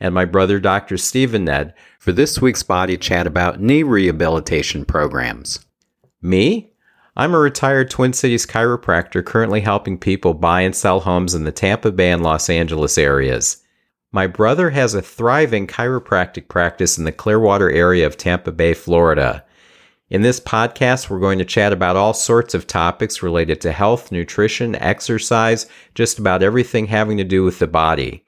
and my brother Dr. Stephen Ned for this week's body chat about knee rehabilitation programs. Me? I'm a retired Twin Cities chiropractor currently helping people buy and sell homes in the Tampa Bay and Los Angeles areas. My brother has a thriving chiropractic practice in the Clearwater area of Tampa Bay, Florida. In this podcast, we're going to chat about all sorts of topics related to health, nutrition, exercise, just about everything having to do with the body.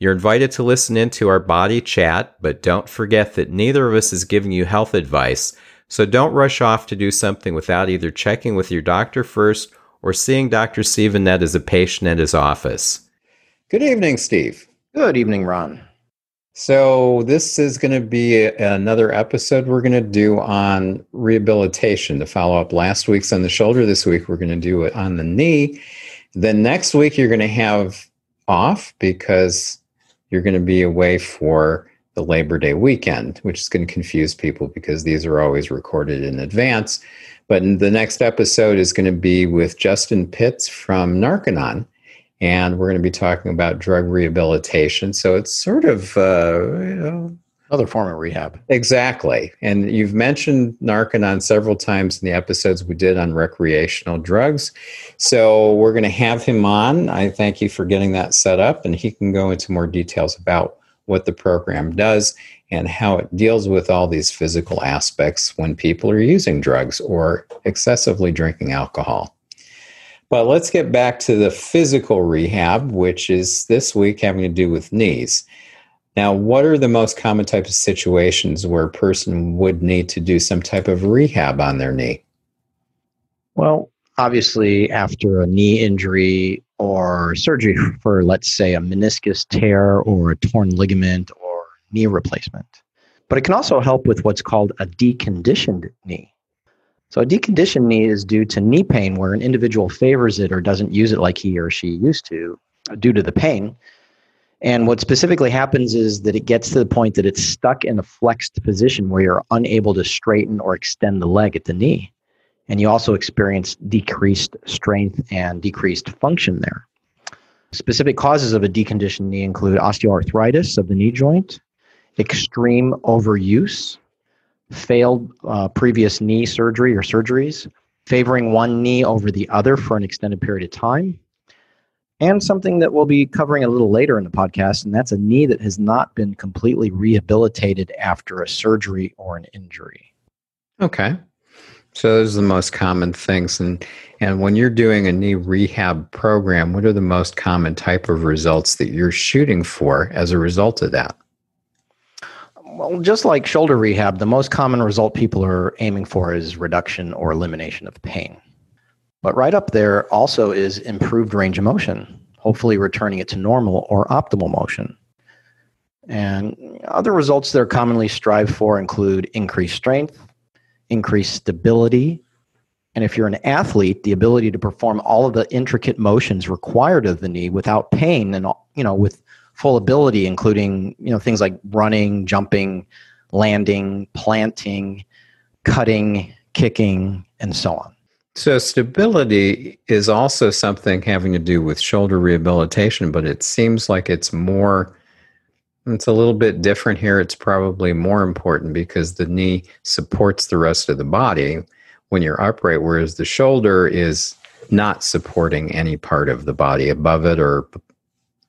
You're invited to listen in to our body chat, but don't forget that neither of us is giving you health advice, so don't rush off to do something without either checking with your doctor first or seeing Dr. Stephen Ned as a patient at his office. Good evening, Steve. Good evening, Ron. So, this is going to be a, another episode we're going to do on rehabilitation to follow up last week's on the shoulder. This week, we're going to do it on the knee. Then, next week, you're going to have off because you're going to be away for the Labor Day weekend, which is going to confuse people because these are always recorded in advance. But the next episode is going to be with Justin Pitts from Narconon. And we're going to be talking about drug rehabilitation. So it's sort of uh, you know, another form of rehab. Exactly. And you've mentioned Narconon several times in the episodes we did on recreational drugs. So we're going to have him on. I thank you for getting that set up, and he can go into more details about what the program does and how it deals with all these physical aspects when people are using drugs or excessively drinking alcohol. But let's get back to the physical rehab, which is this week having to do with knees. Now, what are the most common types of situations where a person would need to do some type of rehab on their knee? Well, obviously, after a knee injury or surgery for, let's say, a meniscus tear or a torn ligament or knee replacement. But it can also help with what's called a deconditioned knee. So, a deconditioned knee is due to knee pain where an individual favors it or doesn't use it like he or she used to due to the pain and what specifically happens is that it gets to the point that it's stuck in a flexed position where you're unable to straighten or extend the leg at the knee. And you also experience decreased strength and decreased function there. Specific causes of a deconditioned knee include osteoarthritis of the knee joint, extreme overuse, failed uh, previous knee surgery or surgeries, favoring one knee over the other for an extended period of time, and something that we'll be covering a little later in the podcast, and that's a knee that has not been completely rehabilitated after a surgery or an injury. Okay. So those are the most common things. And and when you're doing a knee rehab program, what are the most common type of results that you're shooting for as a result of that? Well, just like shoulder rehab, the most common result people are aiming for is reduction or elimination of pain. But right up there also is improved range of motion, hopefully returning it to normal or optimal motion. And other results that are commonly strived for include increased strength, increased stability, and if you're an athlete, the ability to perform all of the intricate motions required of the knee without pain and you know with full ability including you know things like running, jumping, landing, planting, cutting, kicking and so on. So, stability is also something having to do with shoulder rehabilitation, but it seems like it's more, it's a little bit different here. It's probably more important because the knee supports the rest of the body when you're upright, whereas the shoulder is not supporting any part of the body above it or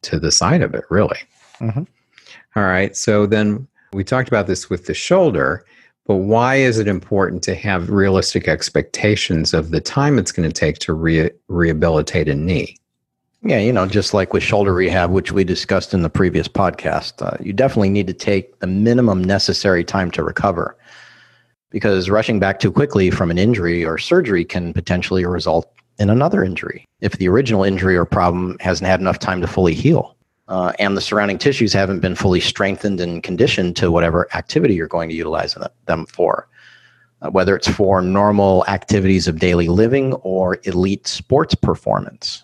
to the side of it, really. Mm-hmm. All right. So, then we talked about this with the shoulder. But why is it important to have realistic expectations of the time it's going to take to re- rehabilitate a knee? Yeah, you know, just like with shoulder rehab, which we discussed in the previous podcast, uh, you definitely need to take the minimum necessary time to recover because rushing back too quickly from an injury or surgery can potentially result in another injury if the original injury or problem hasn't had enough time to fully heal. Uh, and the surrounding tissues haven't been fully strengthened and conditioned to whatever activity you're going to utilize them for, uh, whether it's for normal activities of daily living or elite sports performance.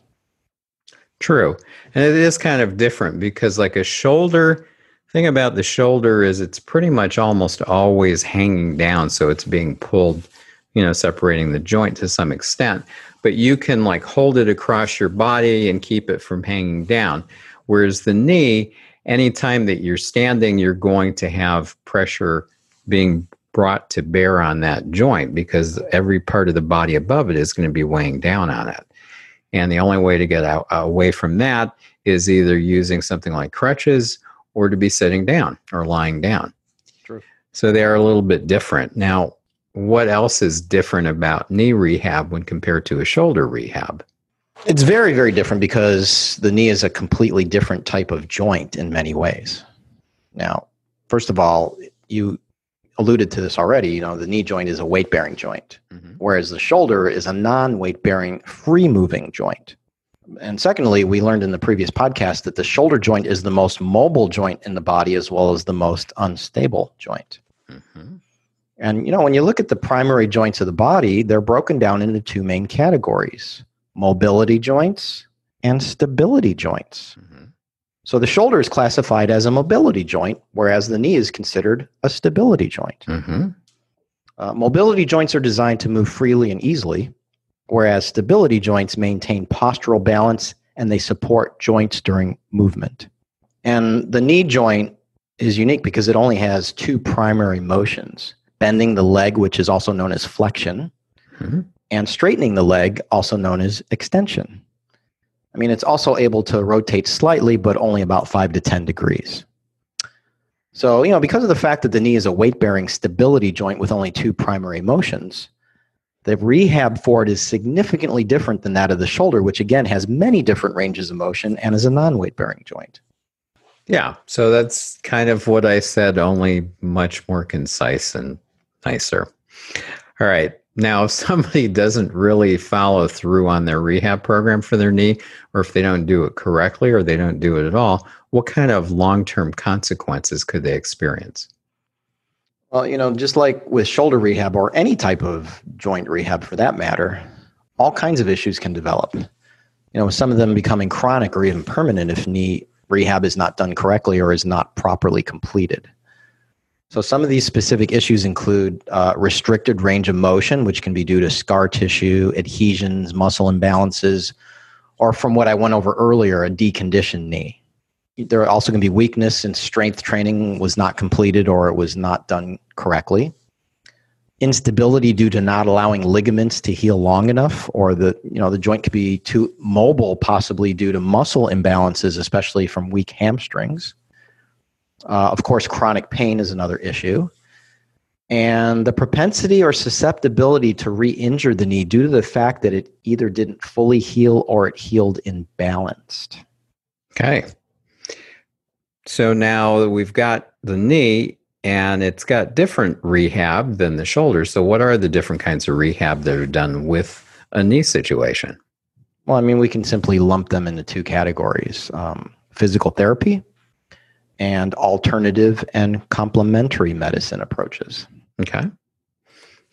True. And it is kind of different because, like a shoulder, thing about the shoulder is it's pretty much almost always hanging down. So it's being pulled, you know, separating the joint to some extent. But you can like hold it across your body and keep it from hanging down. Whereas the knee, anytime that you're standing, you're going to have pressure being brought to bear on that joint because every part of the body above it is going to be weighing down on it. And the only way to get out, away from that is either using something like crutches or to be sitting down or lying down. True. So they are a little bit different. Now, what else is different about knee rehab when compared to a shoulder rehab? It's very, very different because the knee is a completely different type of joint in many ways. Now, first of all, you alluded to this already. You know, the knee joint is a weight bearing joint, mm-hmm. whereas the shoulder is a non weight bearing, free moving joint. And secondly, we learned in the previous podcast that the shoulder joint is the most mobile joint in the body as well as the most unstable joint. Mm-hmm. And, you know, when you look at the primary joints of the body, they're broken down into two main categories mobility joints and stability joints. Mm-hmm. So the shoulder is classified as a mobility joint, whereas the knee is considered a stability joint. Mm-hmm. Uh, mobility joints are designed to move freely and easily, whereas stability joints maintain postural balance and they support joints during movement. And the knee joint is unique because it only has two primary motions bending the leg, which is also known as flexion, mm-hmm. And straightening the leg, also known as extension. I mean, it's also able to rotate slightly, but only about 5 to 10 degrees. So, you know, because of the fact that the knee is a weight bearing stability joint with only two primary motions, the rehab for it is significantly different than that of the shoulder, which again has many different ranges of motion and is a non weight bearing joint. Yeah, so that's kind of what I said, only much more concise and nicer. All right. Now, if somebody doesn't really follow through on their rehab program for their knee, or if they don't do it correctly or they don't do it at all, what kind of long term consequences could they experience? Well, you know, just like with shoulder rehab or any type of joint rehab for that matter, all kinds of issues can develop. You know, some of them becoming chronic or even permanent if knee rehab is not done correctly or is not properly completed. So, some of these specific issues include uh, restricted range of motion, which can be due to scar tissue, adhesions, muscle imbalances, or from what I went over earlier, a deconditioned knee. There are also going to be weakness and strength training was not completed or it was not done correctly. Instability due to not allowing ligaments to heal long enough or the you know the joint could be too mobile possibly due to muscle imbalances especially from weak hamstrings uh, of course chronic pain is another issue and the propensity or susceptibility to re-injure the knee due to the fact that it either didn't fully heal or it healed imbalanced okay so now we've got the knee and it's got different rehab than the shoulder. So, what are the different kinds of rehab that are done with a knee situation? Well, I mean, we can simply lump them into two categories um, physical therapy and alternative and complementary medicine approaches. Okay.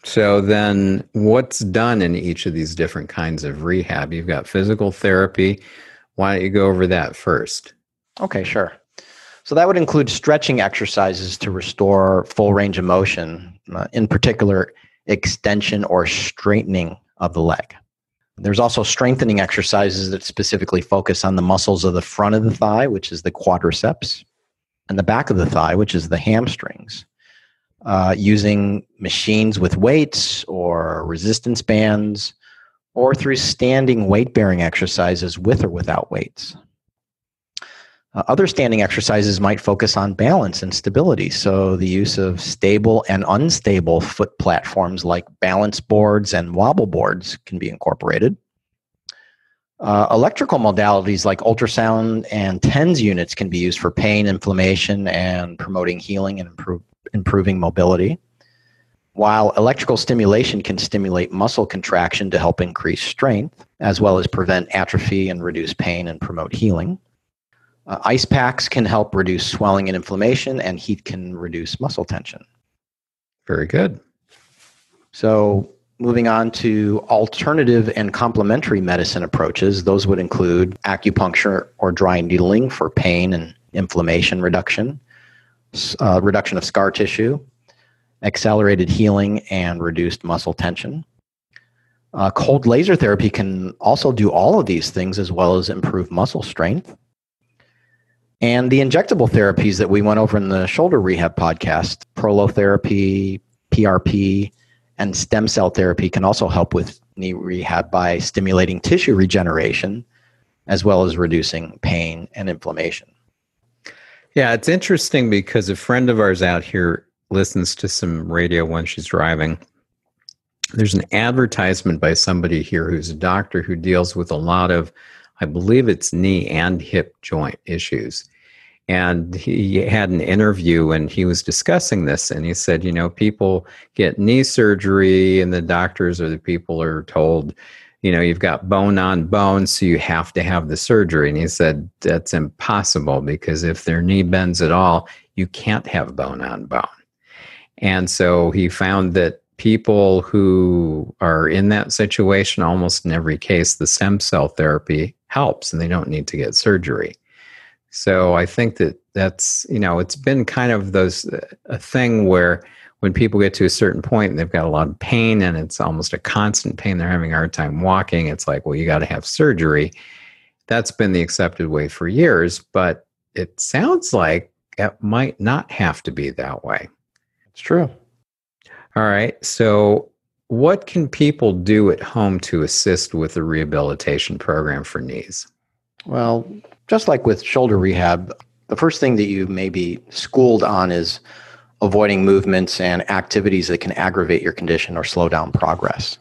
So, then what's done in each of these different kinds of rehab? You've got physical therapy. Why don't you go over that first? Okay, sure. So that would include stretching exercises to restore full range of motion, uh, in particular, extension or straightening of the leg. There's also strengthening exercises that specifically focus on the muscles of the front of the thigh, which is the quadriceps, and the back of the thigh, which is the hamstrings, uh, using machines with weights or resistance bands, or through standing weight bearing exercises with or without weights. Uh, other standing exercises might focus on balance and stability. So, the use of stable and unstable foot platforms like balance boards and wobble boards can be incorporated. Uh, electrical modalities like ultrasound and TENS units can be used for pain, inflammation, and promoting healing and improve, improving mobility. While electrical stimulation can stimulate muscle contraction to help increase strength, as well as prevent atrophy and reduce pain and promote healing. Uh, ice packs can help reduce swelling and inflammation, and heat can reduce muscle tension. Very good. So, moving on to alternative and complementary medicine approaches, those would include acupuncture or dry needling for pain and inflammation reduction, uh, reduction of scar tissue, accelerated healing, and reduced muscle tension. Uh, cold laser therapy can also do all of these things as well as improve muscle strength. And the injectable therapies that we went over in the shoulder rehab podcast, prolotherapy, PRP, and stem cell therapy can also help with knee rehab by stimulating tissue regeneration as well as reducing pain and inflammation. Yeah, it's interesting because a friend of ours out here listens to some radio when she's driving. There's an advertisement by somebody here who's a doctor who deals with a lot of, I believe it's knee and hip joint issues. And he had an interview and he was discussing this. And he said, you know, people get knee surgery, and the doctors or the people are told, you know, you've got bone on bone, so you have to have the surgery. And he said, that's impossible because if their knee bends at all, you can't have bone on bone. And so he found that people who are in that situation, almost in every case, the stem cell therapy helps and they don't need to get surgery. So I think that that's, you know, it's been kind of those, uh, a thing where when people get to a certain point and they've got a lot of pain and it's almost a constant pain, they're having a hard time walking, it's like, well, you got to have surgery. That's been the accepted way for years, but it sounds like it might not have to be that way. It's true. All right. So, what can people do at home to assist with the rehabilitation program for knees? Well, just like with shoulder rehab, the first thing that you may be schooled on is avoiding movements and activities that can aggravate your condition or slow down progress.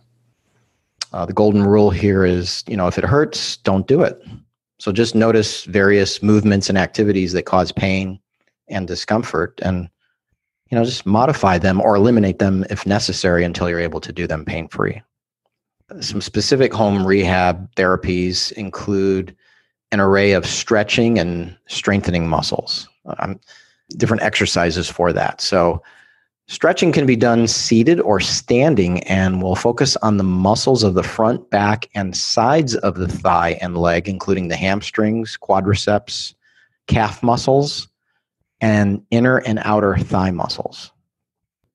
Uh, the golden rule here is, you know, if it hurts, don't do it. So just notice various movements and activities that cause pain and discomfort and you know, just modify them or eliminate them if necessary until you're able to do them pain free. Some specific home rehab therapies include an array of stretching and strengthening muscles, um, different exercises for that. So, stretching can be done seated or standing and we'll focus on the muscles of the front, back, and sides of the thigh and leg, including the hamstrings, quadriceps, calf muscles, and inner and outer thigh muscles.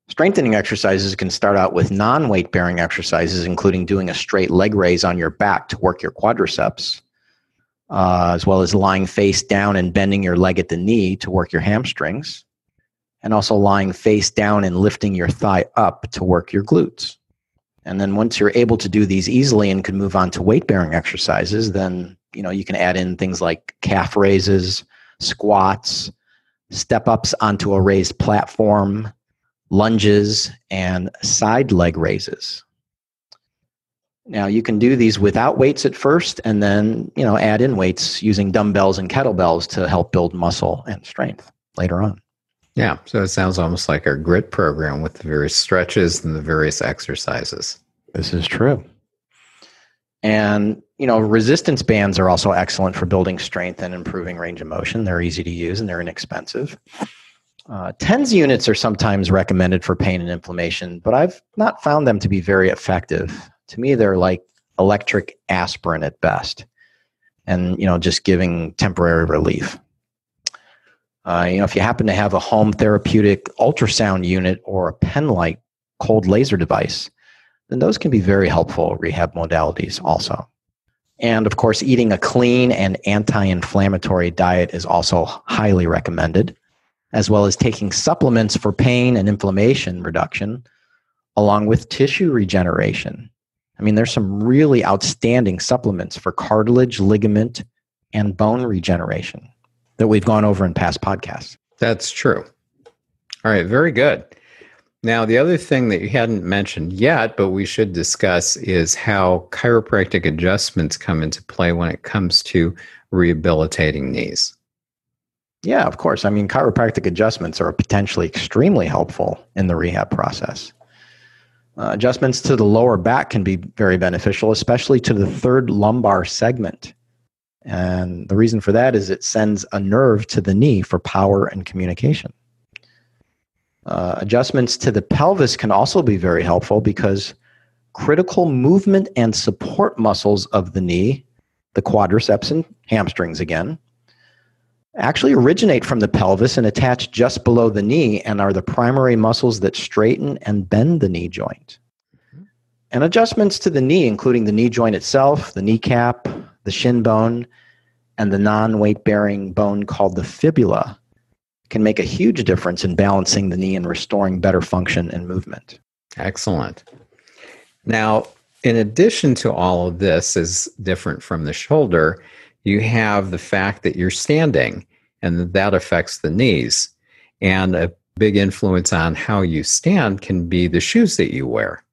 Strengthening exercises can start out with non weight bearing exercises, including doing a straight leg raise on your back to work your quadriceps, uh, as well as lying face down and bending your leg at the knee to work your hamstrings, and also lying face down and lifting your thigh up to work your glutes. And then once you're able to do these easily and can move on to weight bearing exercises, then you know you can add in things like calf raises, squats, step ups onto a raised platform, lunges, and side leg raises. Now you can do these without weights at first and then, you know, add in weights using dumbbells and kettlebells to help build muscle and strength later on. Yeah, so it sounds almost like our grit program with the various stretches and the various exercises. This is true. And you know, resistance bands are also excellent for building strength and improving range of motion. They're easy to use and they're inexpensive. Uh, TENS units are sometimes recommended for pain and inflammation, but I've not found them to be very effective. To me, they're like electric aspirin at best, and you know, just giving temporary relief. Uh, you know, if you happen to have a home therapeutic ultrasound unit or a Penlight cold laser device, then those can be very helpful rehab modalities also. And of course, eating a clean and anti inflammatory diet is also highly recommended, as well as taking supplements for pain and inflammation reduction, along with tissue regeneration. I mean, there's some really outstanding supplements for cartilage, ligament, and bone regeneration that we've gone over in past podcasts. That's true. All right, very good. Now, the other thing that you hadn't mentioned yet, but we should discuss, is how chiropractic adjustments come into play when it comes to rehabilitating knees. Yeah, of course. I mean, chiropractic adjustments are potentially extremely helpful in the rehab process. Uh, adjustments to the lower back can be very beneficial, especially to the third lumbar segment. And the reason for that is it sends a nerve to the knee for power and communication. Uh, adjustments to the pelvis can also be very helpful because critical movement and support muscles of the knee, the quadriceps and hamstrings again, actually originate from the pelvis and attach just below the knee and are the primary muscles that straighten and bend the knee joint. And adjustments to the knee, including the knee joint itself, the kneecap, the shin bone, and the non weight bearing bone called the fibula, can make a huge difference in balancing the knee and restoring better function and movement. Excellent. Now, in addition to all of this, is different from the shoulder, you have the fact that you're standing and that affects the knees. And a big influence on how you stand can be the shoes that you wear.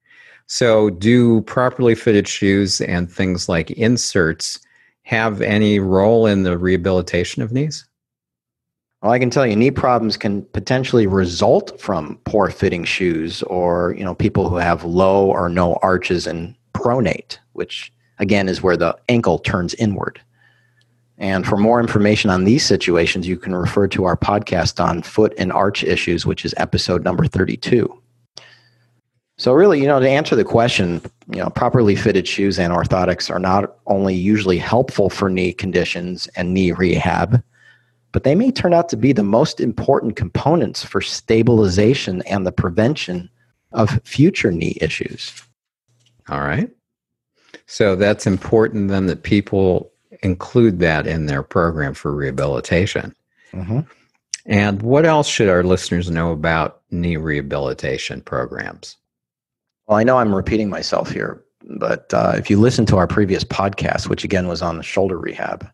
So, do properly fitted shoes and things like inserts have any role in the rehabilitation of knees? Well, I can tell you, knee problems can potentially result from poor fitting shoes, or you know, people who have low or no arches and pronate, which again is where the ankle turns inward. And for more information on these situations, you can refer to our podcast on foot and arch issues, which is episode number 32. So, really, you know, to answer the question, you know, properly fitted shoes and orthotics are not only usually helpful for knee conditions and knee rehab, but they may turn out to be the most important components for stabilization and the prevention of future knee issues. All right. So, that's important then that people include that in their program for rehabilitation. Mm-hmm. And what else should our listeners know about knee rehabilitation programs? Well, I know I'm repeating myself here, but uh, if you listen to our previous podcast, which again was on the shoulder rehab,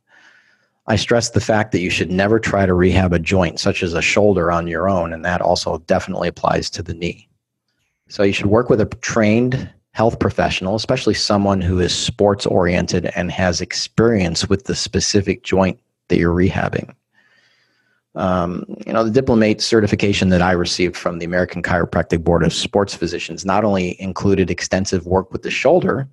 I stressed the fact that you should never try to rehab a joint such as a shoulder on your own, and that also definitely applies to the knee. So you should work with a trained health professional, especially someone who is sports oriented and has experience with the specific joint that you're rehabbing. Um, you know, the Diplomate certification that I received from the American Chiropractic Board of Sports Physicians not only included extensive work with the shoulder,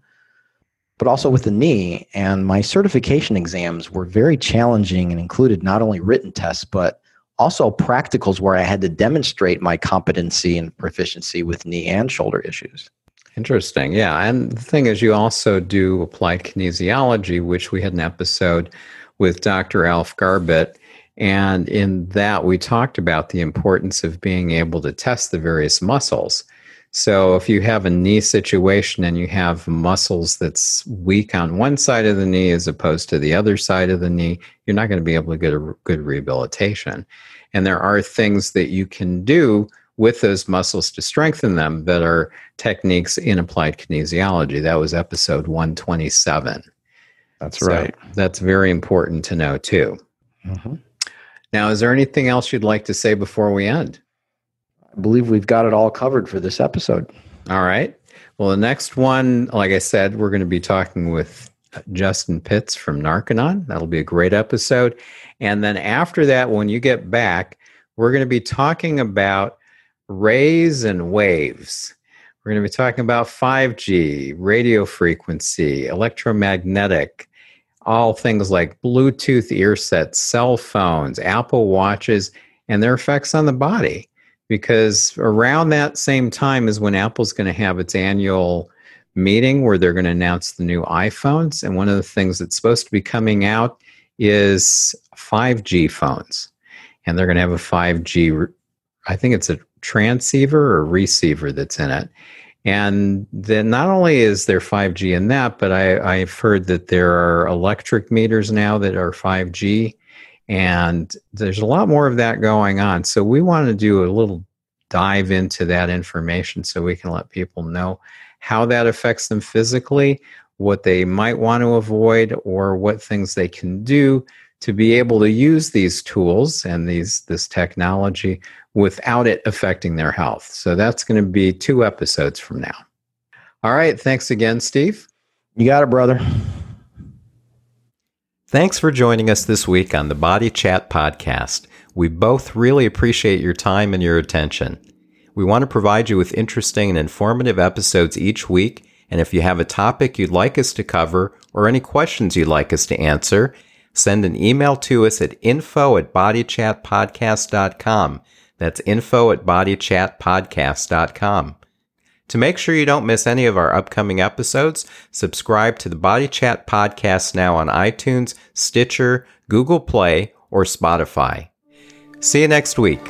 but also with the knee. And my certification exams were very challenging and included not only written tests, but also practicals where I had to demonstrate my competency and proficiency with knee and shoulder issues. Interesting. Yeah. And the thing is, you also do applied kinesiology, which we had an episode with Dr. Alf Garbett. And in that, we talked about the importance of being able to test the various muscles. So if you have a knee situation and you have muscles that's weak on one side of the knee as opposed to the other side of the knee, you're not going to be able to get a good rehabilitation. And there are things that you can do with those muscles to strengthen them that are techniques in applied kinesiology. That was episode 127. That's so right. That's very important to know, too. Mm-hmm. Now, is there anything else you'd like to say before we end? I believe we've got it all covered for this episode. All right. Well, the next one, like I said, we're going to be talking with Justin Pitts from Narconon. That'll be a great episode. And then after that, when you get back, we're going to be talking about rays and waves. We're going to be talking about 5G, radio frequency, electromagnetic, all things like Bluetooth ear sets, cell phones, Apple Watches, and their effects on the body. Because around that same time is when Apple's going to have its annual meeting where they're going to announce the new iPhones. And one of the things that's supposed to be coming out is 5G phones. And they're going to have a 5G, I think it's a transceiver or receiver that's in it. And then not only is there 5G in that, but I, I've heard that there are electric meters now that are 5G. And there's a lot more of that going on. So we want to do a little dive into that information so we can let people know how that affects them physically, what they might want to avoid, or what things they can do to be able to use these tools and these this technology without it affecting their health. So that's going to be two episodes from now. All right. Thanks again, Steve. You got it, brother. Thanks for joining us this week on the Body Chat Podcast. We both really appreciate your time and your attention. We want to provide you with interesting and informative episodes each week. And if you have a topic you'd like us to cover or any questions you'd like us to answer, send an email to us at info at bodychatpodcast.com. That's info at bodychatpodcast.com. To make sure you don't miss any of our upcoming episodes, subscribe to the Body Chat Podcast now on iTunes, Stitcher, Google Play, or Spotify. See you next week.